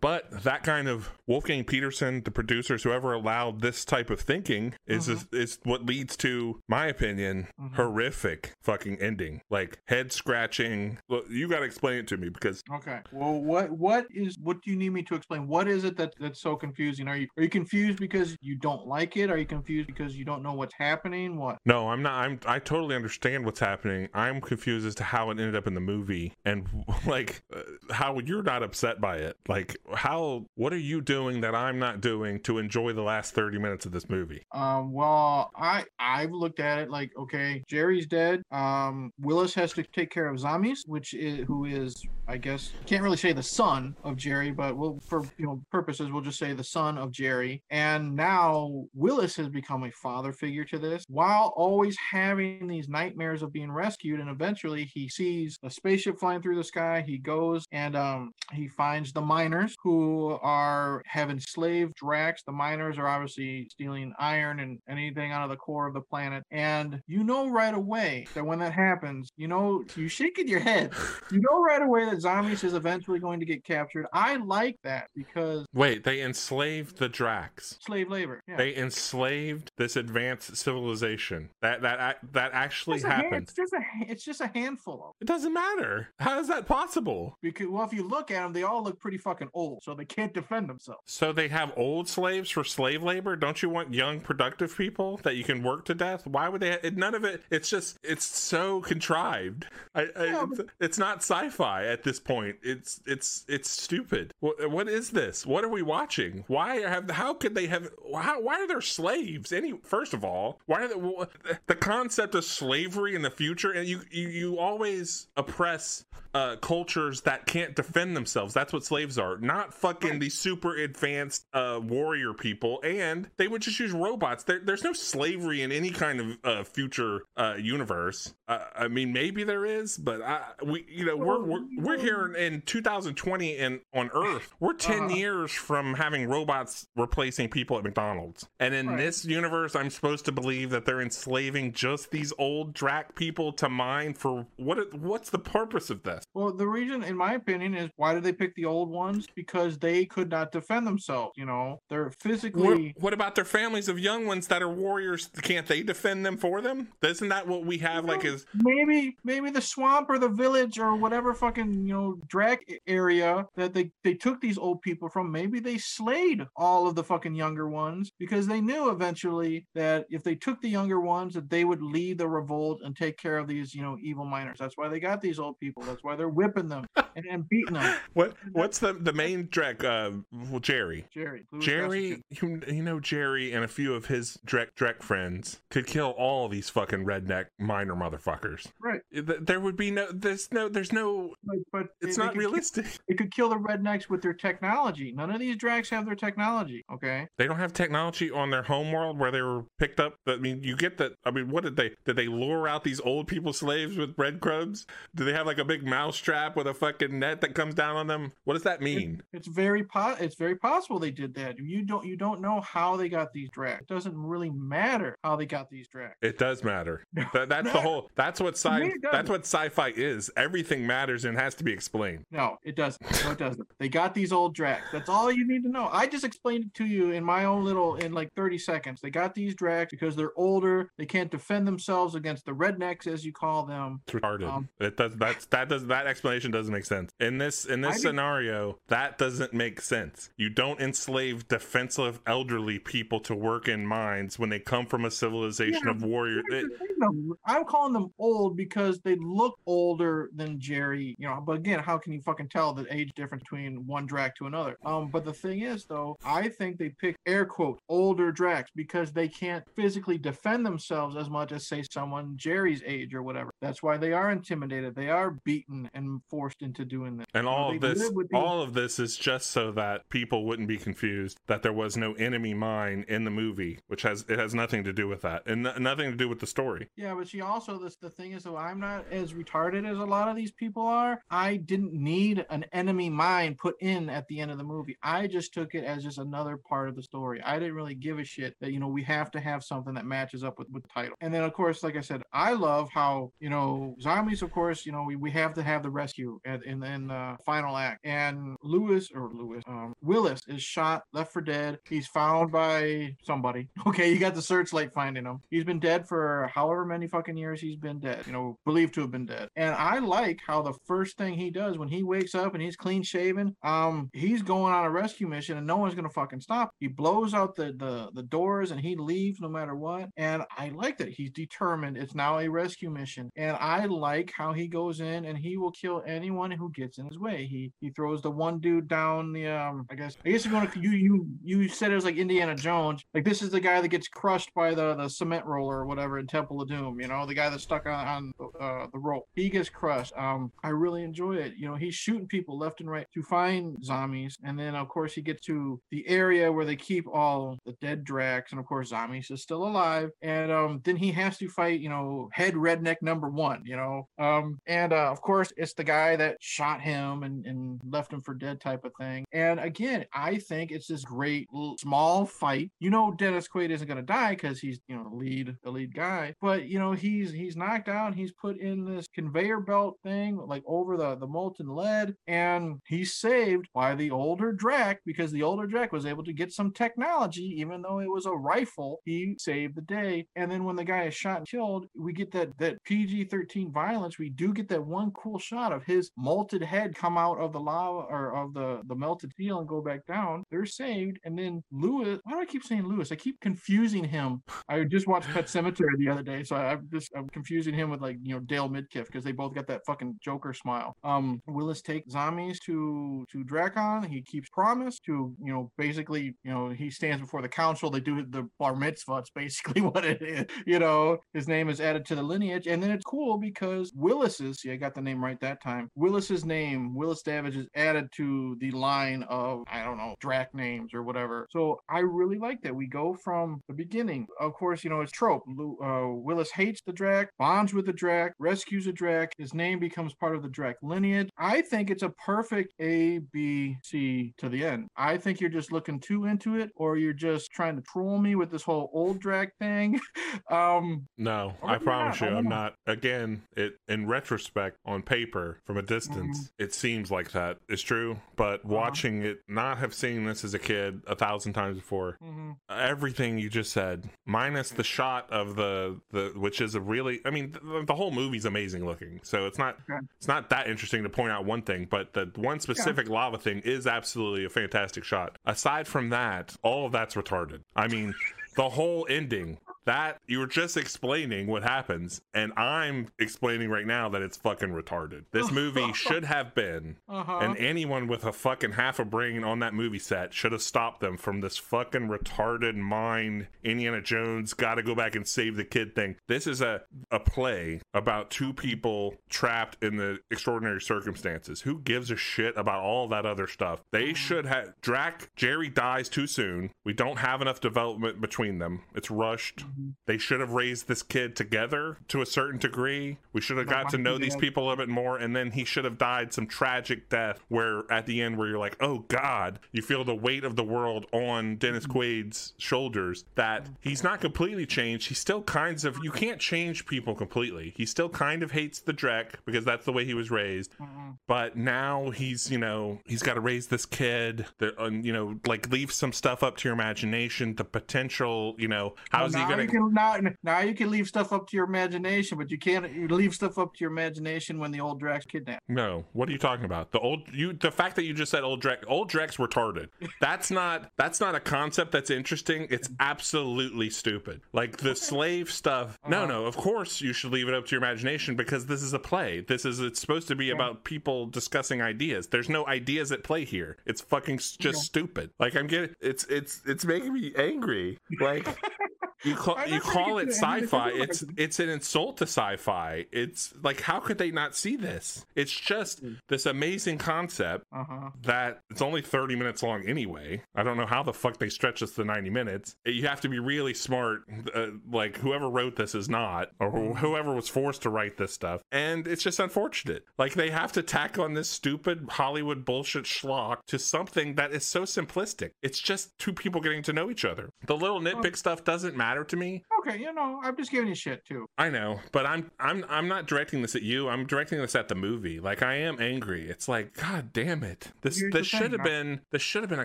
But that kind of Wolfgang Petersen, the producers, whoever allowed this type of thinking, is Mhm. is what leads to, my opinion, Mhm. horrific fucking ending. Like head scratching. Look, you got to explain it to me because Okay. Well, what what is what do you need me to explain? What is it that that's so confusing? Are you are you confused because you don't like it? Are you confused because you don't know what's happening? What? no, I'm not. I'm I totally understand what's happening. I'm confused as to how it ended up in the movie and like how you're not upset by it. Like how what are you doing that I'm not doing to enjoy the last 30 minutes of this movie? Um. Well, I I've looked at it like okay, Jerry's dead. Um. Willis has to take care of Zammis, which is who is I guess can't really say the son of Jerry, but we'll for you know purposes we'll just say the son of Jerry. And now Willis has become a father figure to this, while always having these nightmares of being rescued. And eventually he sees a spaceship flying through the sky. He goes and um he finds the miners who are have enslaved Drax. The miners are obviously stealing iron and anything out of the core of the planet. And you know right away that when that happens, you know you shaking your head. You know right away that Zammis is eventually going to get captured. I like that because Wait, they enslaved the Drax. slave labor. Yeah. They enslaved this advanced civilization. That that that actually happened. It's just a it's just a handful of It doesn't matter. How is that possible? because well if you look at them they all look pretty fucking old so they can't defend themselves. So they have old slaves for slave labor. Don't you want young, productive people that you can work to death? Why would they? It, none of it. It's just it's so contrived. I, I, Yeah, it's, it's not sci-fi at this point. It's it's it's stupid. What, what is this? What are we watching? Why have? How could they have? How, why are there slaves? Any first of all, why are the, the concept of slavery in the future? And you you, you always oppress uh, cultures that that can't defend themselves. That's what slaves are, not fucking these super advanced uh, warrior people. And they would just use robots. There, there's no slavery in any kind of uh, future uh, universe. Uh, I mean, maybe there is, but I, we, you know, we're we're, we're here in 2020 and on Earth. We're 10 Uh-huh. years from having robots replacing people at McDonald's. And in Right. this universe, I'm supposed to believe that they're enslaving just these old Drac people to mine for what? it- What's the purpose of this? Well, the reason, in my opinion, is why did they pick the old ones? Because they could not defend themselves. You know, they're What, physically. what about their families of young ones that are warriors? Can't they defend them for them? Isn't that what we have? Like, is maybe maybe the swamp or the village or whatever fucking you know Drac area that they they took these old people from maybe they slayed all of the fucking younger ones because they knew eventually that if they took the younger ones that they would lead the revolt and take care of these you know evil miners that's why they got these old people that's why they're whipping them and, and beating them what? What's the the main Drac? Uh, well, Jerry. jerry Jerry, you, you know Jerry and a few of his Drac Drac friends could kill all these fucking redneck miner motherfuckers. Right There would be no, there's no, there's no. but, but It's they not kill- realistic. it could kill the rednecks with their technology none of these Dracs have their technology okay They don't have technology on their home world where they were picked up. I mean, you get that. I mean, what did they? Did they lure out these old people slaves with breadcrumbs? Do they have like a big mouse trap with a fucking net that comes down on them? What does that mean? It's very po- it's very possible they did that. You don't you don't know how they got these Dracs. It doesn't really matter how they got these Dracs. It does matter. That, that's the whole. That's what me, sci. That's what sci-fi is. Everything matters and has to be explained. No, it doesn't. No, it doesn't. They got these old Dracs. That's all you need to know. I just explained it to you in my own little in like 30 seconds. They got these Dracs because they're older. They can't defend themselves against the rednecks, as you call them. It's retarded. Um, it does. That's that does that explanation doesn't make sense in this in I this mean- scenario. That doesn't make sense. You don't enslave defensive elderly people to work in mines when they come from a civilization Yeah, of warriors. It- the thing, though. I'm calling them old because they look older than Jerry, you know. But again, how can you fucking tell the age difference between one Drac to another? Um, but the thing is, though, I think they pick air quote older Dracs because they can't physically defend themselves as much as say someone Jerry's age or whatever. That's why they are intimidated. They are beaten and forced into doing this. And You know, all of this, these- all of this is just so that people wouldn't be confused that there was no enemy mine in the movie, which has it has nothing to do with that, and no- nothing to do with the story. Yeah, but she also the thing is though I'm not as retarded as a lot of these people are. I didn't need an enemy mind put in at the end of the movie. I just took it as just another part of the story. I didn't really give a shit that you know we have to have something that matches up with with the title. And then of course, like I said, I love how you know Zammis. Of course, you know we, we have to have the rescue at, in in the final act. And Lewis or Lewis um, Willis is shot, left for dead. He's found by somebody. Okay, you got the searchlight finding him. He's been dead for however many fucking years he's been dead. You know, believed to have been dead. And I like how the first thing he does when he wakes up and he's clean shaven, um, he's going on a rescue mission and no one's gonna fucking stop. He blows out the the the doors and he leaves no matter what. And I like that he's determined. It's now a rescue mission, and I like how he goes in and he will kill anyone who gets in his way. He he throws the one dude down the um. I guess I guess you're gonna you you you said it was like Indiana Jones. Like this is the guy that gets crushed by the the cement roller or whatever in Temple of Doom. You know the guy that's stuck on on uh, the rope. He gets crushed. Um, I really enjoy it. You know he's shooting people left and right to find Zammis, and then of course he gets to the area where they keep all the dead Dracs, and of course Zammis is still alive. And um, then he has to fight you know head redneck number one. You know, um, and uh, of course it's the guy that shot him and and left him for dead type of thing. And again, I think it's this great small fight. You know, Dennis Quaid isn't going to die because he's you know the lead the lead guy, but you know he's he's knocked out. He's put in this conveyor belt thing like over the the molten lead, and he's saved by the older Drac because the older Drac was able to get some technology, even though it was a rifle. He saved the day. And then when the guy is shot and killed, we get that that PG thirteen violence. We do get that one cool shot of his molted head come out of the lava or of the the melted steel and go back down. They're saved, and then Lewis. Why do I keep saying Lewis? I keep confusing him. I just watched Pet Sematary the other day, so I- I'm just I'm confusing him with like you know Dale Midkiff because they both got that fucking Joker smile. Um, Willis takes Zammis to to Dracon. He keeps promise to you know basically you know he stands before the council. They do the bar mitzvah. It's basically what it is. You know his name is added to the lineage, and then it's cool because Willis's. See, I got the name right that time. Willis's Willis's name, Willis Davidge, is added to the line of I don't know Drac names or whatever. So I really like that. We go from the beginning. Of course, you know it's trope. Uh, Willis hates the Drac, bonds with the Drac, rescues a Drac. His name becomes part of the Drac lineage. I think it's a perfect A, B, C to the end. I think you're just looking too into it, or you're just trying to troll me with this whole old Drac thing. um, no, I promise you, I'm not. Again, it in retrospect, on paper, from a distance, mm-hmm. it seems like that is true. But uh-huh. watching it, not have seen this as a kid a thousand times before, mm-hmm. everything you just said, minus the shot of the the, which is a really, I mean, the, the whole movie's amazing looking. So it's not okay. it's not that interesting to point out one thing, but the one specific yeah. lava thing is absolutely a fantastic shot. Aside from that, all of that's retarded. I mean the whole ending that you were just explaining what happens and i'm explaining right now that it's fucking retarded this movie should have been uh-huh. and anyone with a fucking half a brain on that movie set should have stopped them from this fucking retarded mind indiana jones gotta go back and save the kid thing this is a, a play about two people trapped in the extraordinary circumstances who gives a shit about all that other stuff they mm-hmm. should have drac jerry dies too soon we don't have enough development between them it's rushed. They should have raised this kid together to a certain degree. We should have got to know these people a little bit more, and then he should have died some tragic death where at the end where you're like, oh God, you feel the weight of the world on Dennis mm-hmm. Quaid's shoulders. That he's not completely changed. He's still kinds of you can't change people completely. He still kind of hates the Drac because that's the way he was raised. Mm-hmm. But now he's you know he's got to raise this kid. That you know like leave some stuff up to your imagination. The potential you know how's well, he gonna you can now, now you can leave stuff up to your imagination, but you can't you leave stuff up to your imagination when the old Drac's kidnapped. No, what are you talking about? The old you the fact that you just said old Drac old Drac's retarded. That's not that's not a concept that's interesting. It's absolutely stupid. Like the slave stuff. Uh-huh. No, no, of course you should leave it up to your imagination because this is a play. This is it's supposed to be yeah. about people discussing ideas. There's no ideas at play here. It's fucking just yeah. stupid. Like I'm getting it's it's it's making me angry. Like you call you call it sci-fi. It's it's an insult to sci-fi. It's like how could they not see this? It's just hmm. this amazing concept uh-huh. that it's only 30 minutes long anyway. I don't know how the fuck they stretch this to 90 minutes. You have to be really smart. Uh, like whoever wrote this is not, or hmm. whoever was forced to write this stuff. And it's just unfortunate. Like they have to tack on this stupid Hollywood bullshit schlock to something that is so simplistic. It's just two people getting to know each other. The little nitpick stuff doesn't matter matter to me. Okay, you know, I'm just giving you shit too. I know, but I'm I'm I'm not directing this at you. I'm directing this at the movie. Like I am angry. It's like, god damn it. This here's this should have been this should have been a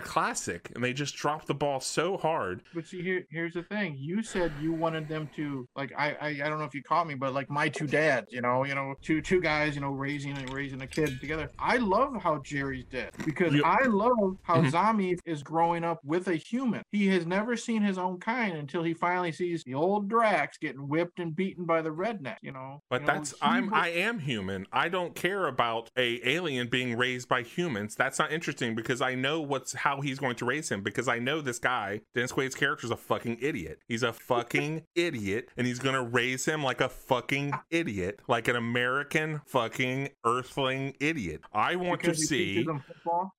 classic, and they just dropped the ball so hard. But see, here here's the thing. You said you wanted them to like I I, I don't know if you caught me, but like my two dads, you know, you know, two two guys, you know, raising and raising a kid together. I love how Jerry's dead because yep. I love how mm is growing up with a human. He has never seen his own kind until he finally finally sees the old Dracs getting whipped and beaten by the redneck, you know. But you that's know, I'm I am human. I don't care about a alien being raised by humans. That's not interesting because I know what's how he's going to raise him because I know this guy, Dennis Quaid's character is a fucking idiot. He's a fucking idiot and he's going to raise him like a fucking idiot, like an American fucking earthling idiot. I want because to see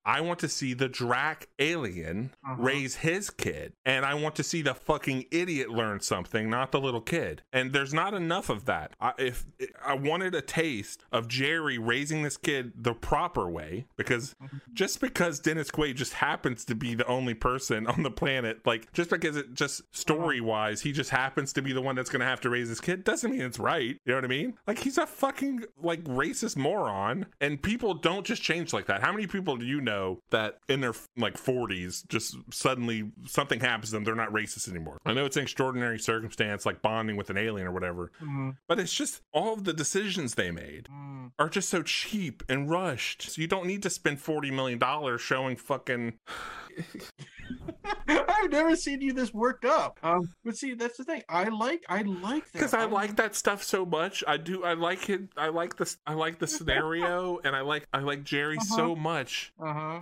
I want to see the Drac alien uh-huh. raise his kid and I want to see the fucking idiot learn something, not the little kid. And there's not enough of that. I, if I wanted a taste of Jerry raising this kid the proper way, because just because Dennis Quaid just happens to be the only person on the planet, like just because it just story wise, he just happens to be the one that's going to have to raise this kid, doesn't mean it's right. You know what I mean? Like he's a fucking like racist moron, and people don't just change like that. How many people do you know that in their like 40s just suddenly something happens them, they're not racist anymore? I know it's extreme extraordinary circumstance like bonding with an alien or whatever. Mm-hmm. But it's just all of the decisions they made mm. are just so cheap and rushed. So you don't need to spend $40 million showing fucking. I've never seen you this worked up. Um, but see, that's the thing. I like, I like that because I like that stuff so much. I do. I like it. I like this. I like the scenario, and I like. I like Jerry Uh-huh. so much. Uh huh.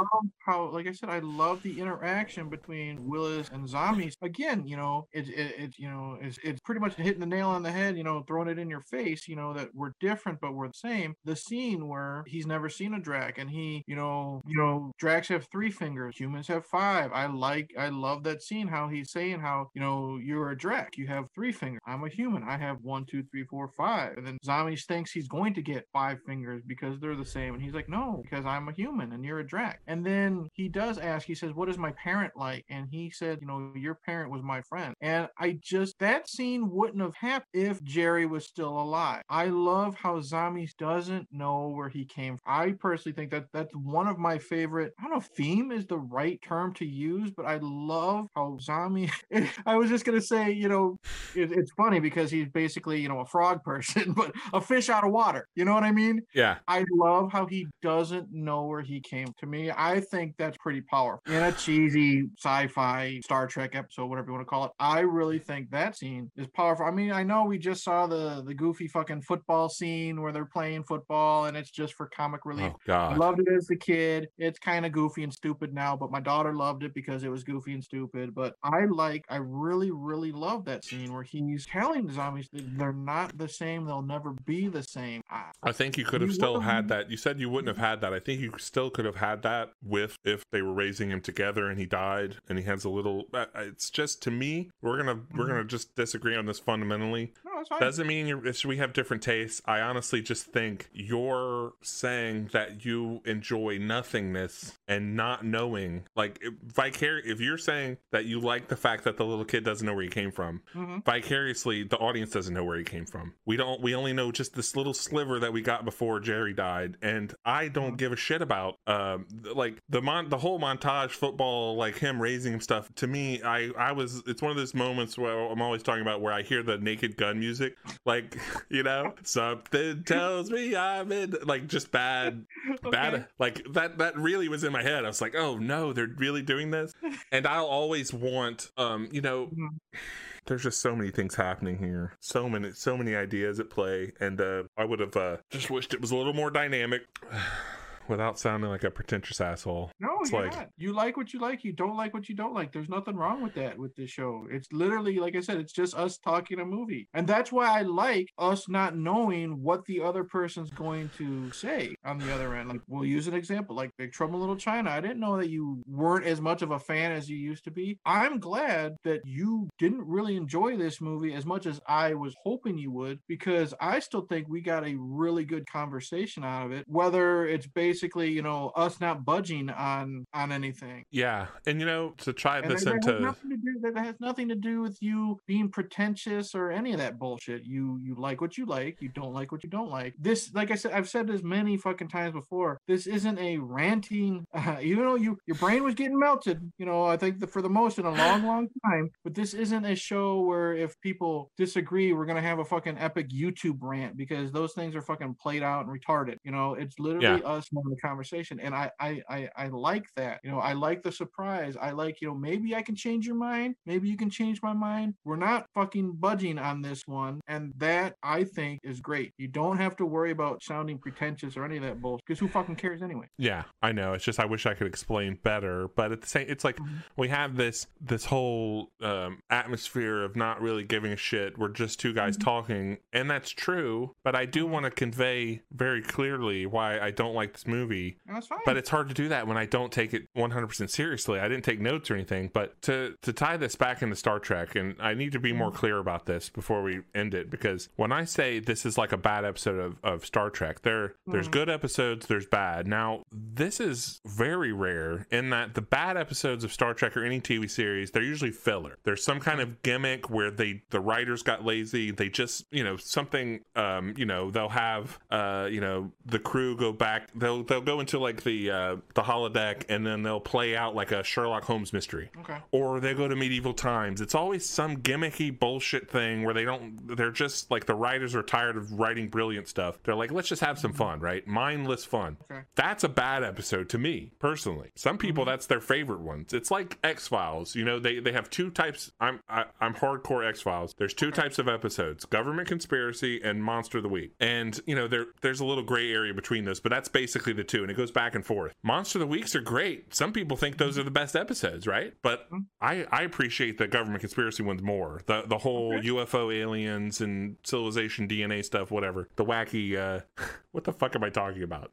How, like I said, I love the interaction between Willis and Zammis. Again, you know, it's it, it, you know, it's it's pretty much hitting the nail on the head. You know, throwing it in your face. You know that we're different, but we're the same. The scene where he's never seen a Drac, and he, you know, you know, Dracs have three fingers, humans have five. I like, I love that scene. How he's saying how, you know, you're a Drac, you have three fingers. I'm a human, I have one, two, three, four, five. And then Zammis thinks he's going to get five fingers because they're the same, and he's like, no, because I'm a human and you're a Drac. And then he does ask, he says, what is my parent like? And he said, you know, your parent was my friend. And I just that scene wouldn't have happened if Jerry was still alive. I love how Zammis doesn't know where he came from. I personally think that that's one of my favorite. I don't know theme is the right term to use, but I love how Zammis. I was just gonna say, you know, it, it's funny because he's basically, you know, a frog person, but a fish out of water. You know what I mean? Yeah. I love how he doesn't know where he came. To me, I think that's pretty powerful. In a cheesy sci-fi Star Trek episode, whatever you want to call it, I really think that scene is powerful. I mean, I know we just saw the the goofy fucking football scene where they're playing football and it's just for comic relief. Oh I loved it as a kid. It's kind of goofy and stupid now, but my daughter loved it because it was goofy and stupid. But I like, I really, really love that scene where he's telling the Zammis they're not the same. They'll never be the same. I, I think you could have You still had that. You said you wouldn't have had that. I think you still could have had that with if they were raising him together and he died and he has a little. uh, It's just to me, we're gonna we're Mhm. gonna just disagree on this fundamentally. no. Doesn't mean you're, we have different tastes. I honestly just think you're saying that you enjoy nothingness and not knowing. Like if vicar, if you're saying that you like the fact that the little kid doesn't know where he came from, Mhm. vicariously the audience doesn't know where he came from. We don't. We only know just this little sliver that we got before Jerry died, and I don't Mhm. give a shit about um like the mon the whole montage football like him raising him stuff. To me, I I was it's one of those moments where I'm always talking about where I hear the Naked Gun music, like you know something tells me I'm in like just bad bad like that that really was in my head i was like oh no they're really doing this and i'll always want um you know Mhm. there's just so many things happening here. So many so many ideas at play. And uh i would have uh just wished it was a little more dynamic without sounding like a pretentious asshole No, It's you're like- not. You like what you like. You don't like what you don't like. There's nothing wrong with that with this show. It's literally, like I said, it's just us talking a movie. And that's why I like us not knowing what the other person's going to say on the other end. Like, we'll use an example like Big Trouble Little China. I didn't know that you weren't as much of a fan as you used to be. I'm glad that you didn't really enjoy this movie as much as I was hoping you would, because I still think we got a really good conversation out of it. Whether it's basically, you know, us not budging on on anything. yeah and you know to try And this that, has into nothing to do that has nothing to do with you being pretentious or any of that bullshit. You you like what you like, you don't like what you don't like. This, like I said, I've said this many fucking times before. This isn't a ranting. Uh, even though you your brain was getting melted, you know, I think that for the most in a long, long time. But this isn't a show where if people disagree, we're gonna have a fucking epic YouTube rant because those things are fucking played out and retarded. You know, it's literally us having a conversation, and I I I, I like that. You know, I like the surprise. I like you know maybe I can change your mind. Maybe you can change my mind. We're not fucking budging on this one, and that I think is great. You don't have to worry about sounding pretentious or any of that bullshit because who fucking cares anyway? yeah i know it's just i wish i could explain better but at the same it's like Mhm. we have this this whole um, atmosphere of not really giving a shit we're just two guys Mhm. talking and that's true but i do Mhm. want to convey very clearly why i don't like this movie That's fine. but it's hard to do that when i don't take it 100% seriously i didn't take notes or anything but to to tie this back into star trek and i need to be more clear about this before we end it because when i say this is like a bad episode of, of star trek there there's Mhm. good episodes there's bad now this is very rare in that the bad episodes of star trek or any tv series they're usually filler there's some kind of gimmick where they the writers got lazy they just you know something um you know they'll have uh you know the crew go back they'll they'll they'll go into like the uh, the holodeck and then they'll play out like a Sherlock Holmes mystery. Okay. Or they go to medieval times. It's always some gimmicky bullshit thing where they don't. They're just like the writers are tired of writing brilliant stuff. They're like, let's just have some fun, right? Mindless fun. Okay. That's a bad episode to me personally. Some people that's their favorite ones. It's like X Files. You know, they they have two types. I'm I, I'm hardcore X Files. There's two types of episodes: government conspiracy and Monster of the Week. And you know, there there's a little gray area between those, but that's basically the two, and it goes back and forth. Monster of the Weeks are great. Some people think those are the best episodes, right? But I I appreciate the government conspiracy ones more. The the whole UFO aliens and civilization DNA stuff, whatever. The wacky. uh What the fuck am I talking about?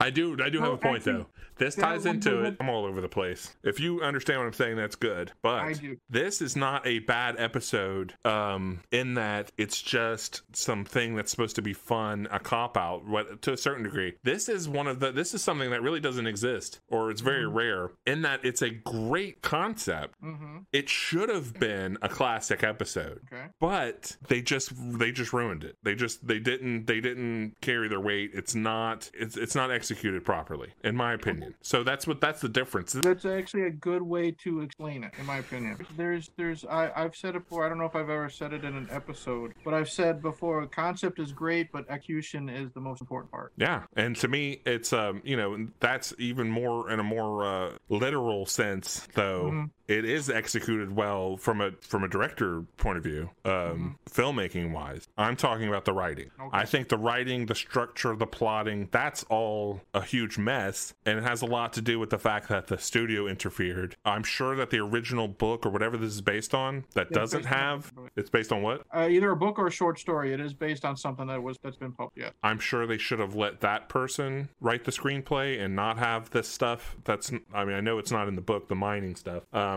I do. I do have a point actually, though. This ties into it. I'm all over the place. If you understand what I'm saying, that's good. But this is not a bad episode. Um, in that it's just something that's supposed to be fun, a cop out, what to a certain degree. This is one of the. This is something that really doesn't exist, or it's very rare. In that it's a great concept. Mm-hmm. It should have been a classic episode Okay. but they just they just ruined it they just they didn't they didn't carry their weight it's not it's it's not executed properly in my opinion so that's what that's the difference That's actually a good way to explain it, in my opinion. There's, there's, I, I've said it before. I don't know if I've ever said it in an episode, but I've said before, concept is great, but execution is the most important part. yeah and to me it's um you know that's even more in a more uh, literal sense though Mhm. It is executed well from a from a director point of view um filmmaking wise i'm talking about the writing Okay. i think the writing the structure the plotting that's all a huge mess and it has a lot to do with the fact that the studio interfered i'm sure that the original book or whatever this is based on that Yeah, doesn't based on- have it's based on what Uh, either a book or a short story. It is based on something that was that's been published. Yet. I'm sure they should have let that person write the screenplay and not have this stuff. That's I mean I know it's not in the book, the mining stuff. Um,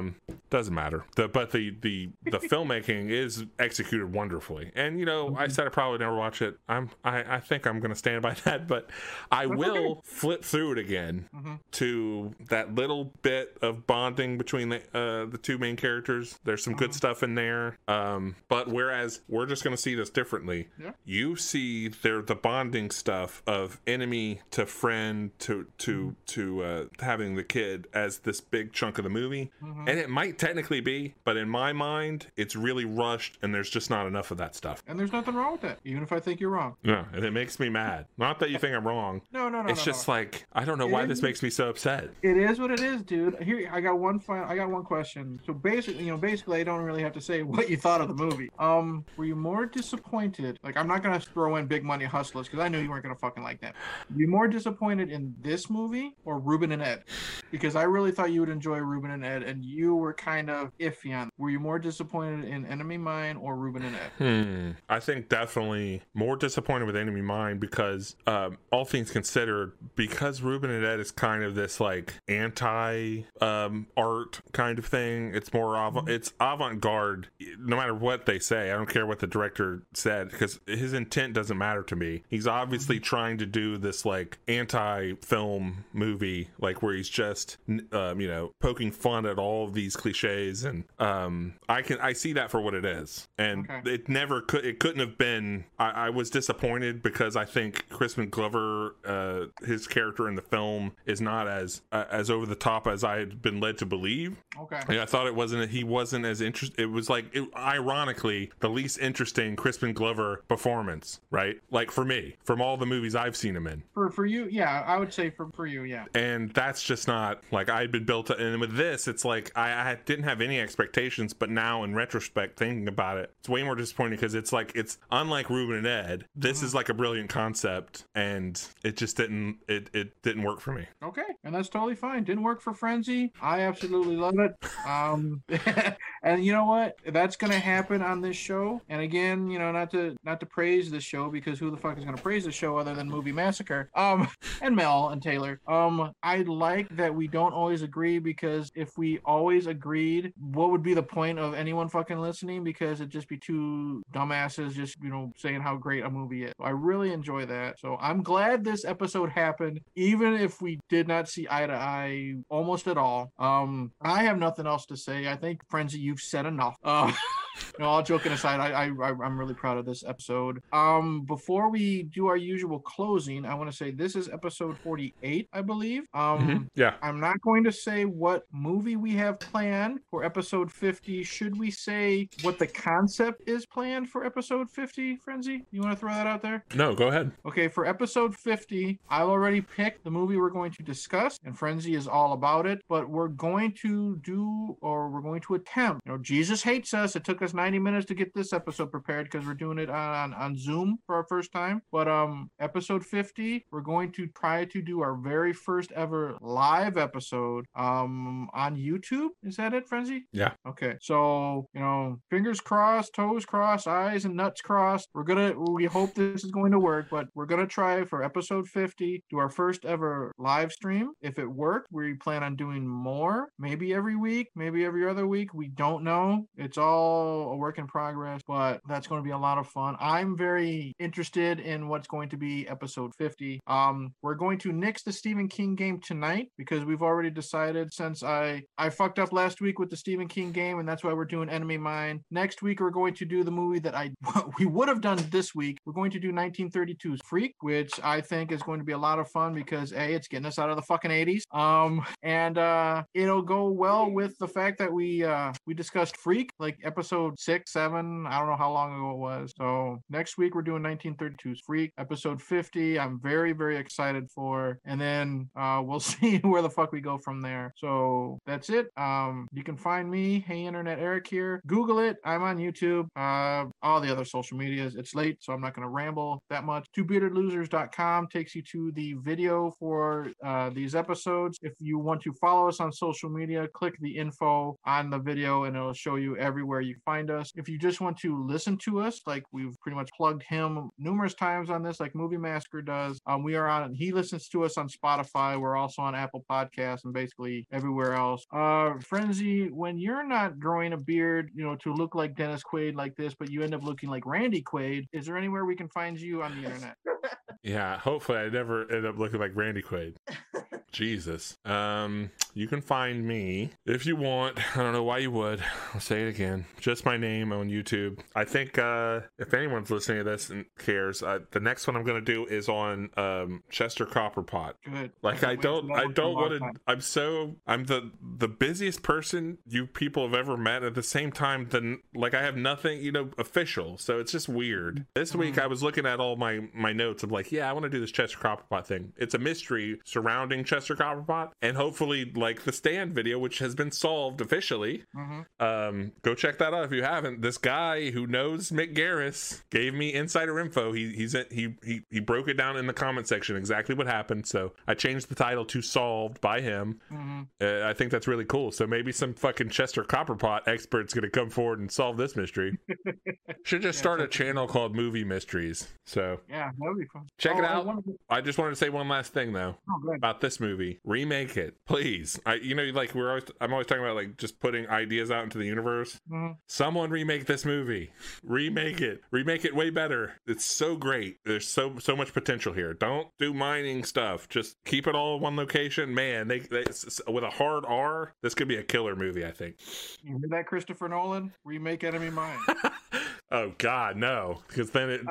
doesn't matter. The but the the the filmmaking is executed wonderfully. And you know I said I probably never watch it. I'm I I think I'm gonna stand by that, but I That's will okay. flip through it again Mhm. to that little bit of bonding between the uh, the two main characters. There's some good stuff in there. Um, but whereas we're just going to see this differently, Yeah. you see there the bonding stuff of enemy to friend to to to uh, having the kid as this big chunk of the movie, and it might technically be, but in my mind, it's really rushed, and there's just not enough of that stuff. And there's nothing wrong with that, even if I think you're wrong. Yeah, and it makes me mad. Not that you think I'm wrong. No, no, no. It's no, just no. like I don't know It why is- this makes me so upset. It is what it is, dude. Here, I got one final. I got one question. So basically, you know, basically, I don't really have to say what you thought of the movie. Um, were you more disappointed? Like, I'm not gonna throw in Big Money Hustlers because I knew you weren't gonna fucking like that. Were you more disappointed in this movie or Rubin and Ed? Because I really thought you would enjoy Rubin and Ed, and you were kind of iffy on. Were you more disappointed in Enemy Mine or Rubin and Ed? Hmm. I think definitely more disappointed with Enemy Mine because, um, all things considered, because Rubin and Ed is kind of this like anti um, art kind of thing. It's more avant. It's avant garde. No matter what they say, I don't care what the director said because his intent doesn't matter to me. He's obviously trying to do this like anti film movie, like where he's just um, you know poking fun at all these cliches, and um, I can I see that for what it is, and Okay. it never could it couldn't have been. I, I was disappointed because I think Crispin Glover, uh, his character in the film, is not as uh, as over the top as I had been led to believe. Okay. I thought it wasn't. He wasn't as interested. It was like, it, ironically, the least interesting Crispin Glover performance, right? Like for me, from all the movies I've seen him in, For for you, yeah, I would say for for you, yeah. and that's just not like I'd been built. And with this, it's like I, I didn't have any expectations, but now in retrospect, thinking about it, it's way more disappointing because it's like it's unlike Rubin and Ed. This is like a brilliant concept, and it just didn't. It it didn't work for me. Okay, and that's totally fine. Didn't work for Frenzy. I absolutely love it. Um, and you know what? That's gonna happen on this show. And again, you know, not to not to praise this show because who the fuck is gonna praise the show other than Movie Massacre? Um, and Mel and Taylor. Um, I like that we don't always agree because if we always agreed, what would be the point of anyone fucking listening? Because it'd just be two dumbasses just you know saying how great a movie is. I really enjoy that. So I'm glad this episode happened, even if we did not see eye to eye almost at all. Um, I have nothing else to say. I think Frenzy, you've said enough. Uh, no, all joking aside, I, I I'm really proud of this episode. Um, before we do our usual closing, I want to say this is episode 48, I believe. Um, Mhm. Yeah. I'm not going to say what movie we have planned for episode 50. Should we say what the concept is planned for episode 50, Frenzy? You want to throw that out there? No, go ahead. Okay, for episode 50, I've already picked the movie we're going to discuss, and Frenzy is all about it. But we're going to do, or we're going to attempt. You know, Jesus hates us. It took us 90 minutes to get this episode prepared because we're doing it on on Zoom for our first time. But um, episode 50, we're going to try to do our very first ever live episode um on YouTube. Is that it, Frenzy? Yeah. Okay. So you know, fingers crossed, toes crossed, eyes and nuts crossed. We're gonna. We hope this is going to work, but we're gonna try for episode 50 do our first ever live stream. If it worked, we plan on doing more. Maybe every week, maybe every other week. We don't know. It's all a work in progress, but that's going to be a lot of fun. I'm very interested in what's going to be episode 50. Um, we're going to nix the Stephen King game tonight because we've already decided since I I fucked up last week with the Stephen King game, and that's why we're doing Enemy Mine. Next week we're going to do the movie that I we would have done this week. We're going to do 1932's Freak, which I think is going to be a lot of fun because a it's getting us out of the fucking 80s. Um, and uh, it'll go well with the fact that we uh we discussed Freak like episode six, seven. I don't know how long ago it was. So next week we're doing 1932's Freak, episode 50. I'm very very excited for, and then uh we'll see where the fuck we go from there. So that's it. Um, you can find me, Hey Internet Eric here. Google it. I'm on YouTube. Uh, all the other social medias. It's late, so I'm not going to ramble that much. TwoBeardedLosers.com takes you to the video for uh, these episodes. If you want to follow us on social media, click the info on the video, and it'll show you everywhere you find us. If you just want to listen to us, like we've pretty much plugged him numerous times on this, like Movie Massacre does, um, we are on. He listens to us on Spotify. We're also on Apple Podcasts and basically everywhere else. Uh, Frenzy, when you're not growing a beard, you know, to look like Dennis Quaid like this, but you end up looking like Randy Quaid, is there anywhere we can find you on the internet? Yeah, hopefully I never end up looking like Randy Quaid. Jesus. Um, you can find me if you want. I don't know why you would. I'll say it again. Just my name on YouTube. I think uh, if anyone's listening to this and cares, uh, the next one I'm going to do is on um, Chester Copperpot. Good. Like I don't, I don't want to. I'm so, I'm the the busiest person you people have ever met. At the same time, then like I have nothing, you know, official. So it's just weird. This week Mm-hmm. I was looking at all my my notes. I'm like, yeah, I want to do this Chester Copperpot thing. It's a mystery surrounding Chester Copperpot, and hopefully, like the stand video, which has been solved officially. Mhm. Um, go check that out if you haven't. This guy who knows Mick Garris gave me insider info. He he's he he he broke it down in the comment section exactly what happened. So I changed the title to "Solved" by him. Mhm. Uh, I think that's really cool. So maybe some fucking Chester Copperpot expert's gonna come forward and solve this mystery. Should just Yeah, start a channel called Movie Mysteries. So Yeah, that would be fun. Check it Oh, I out. wanted to- I just wanted to say one last thing though Oh, about this movie. Remake it, please. I you know like we're always I'm always talking about like just putting ideas out into the universe. Mhm. Someone remake this movie. Remake it. Remake it way better. It's so great. There's so so much potential here. Don't do mining stuff. Just keep it all in one location. Man, they, they with a hard R, this could be a killer movie. I think. You hear that, Christopher Nolan? Remake Enemy Mine. Oh God, no! Because then it,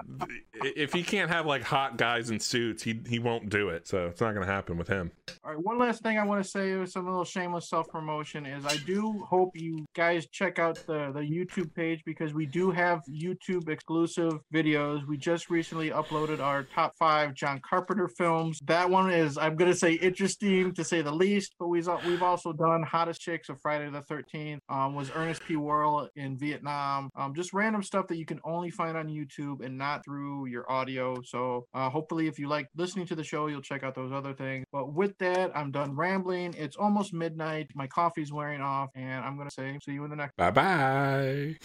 if he can't have like hot guys in suits, he he won't do it. So it's not gonna happen with him. All right, one last thing I want to say is some little shameless self promotion is I do hope you guys check out the, the YouTube page because we do have YouTube exclusive videos. We just recently uploaded our top five John Carpenter films. That one is, I'm going to say, interesting to say the least, but we've, we've also done Hottest Chicks of Friday the 13th, um, was Ernest P. Worrell in Vietnam. Um, just random stuff that you can only find on YouTube and not through your audio. So uh, hopefully, if you like listening to the show, you'll check out those other things. But with that, I'm done rambling. It's almost midnight. My coffee's wearing off, and I'm gonna say see you in the next. Bye bye.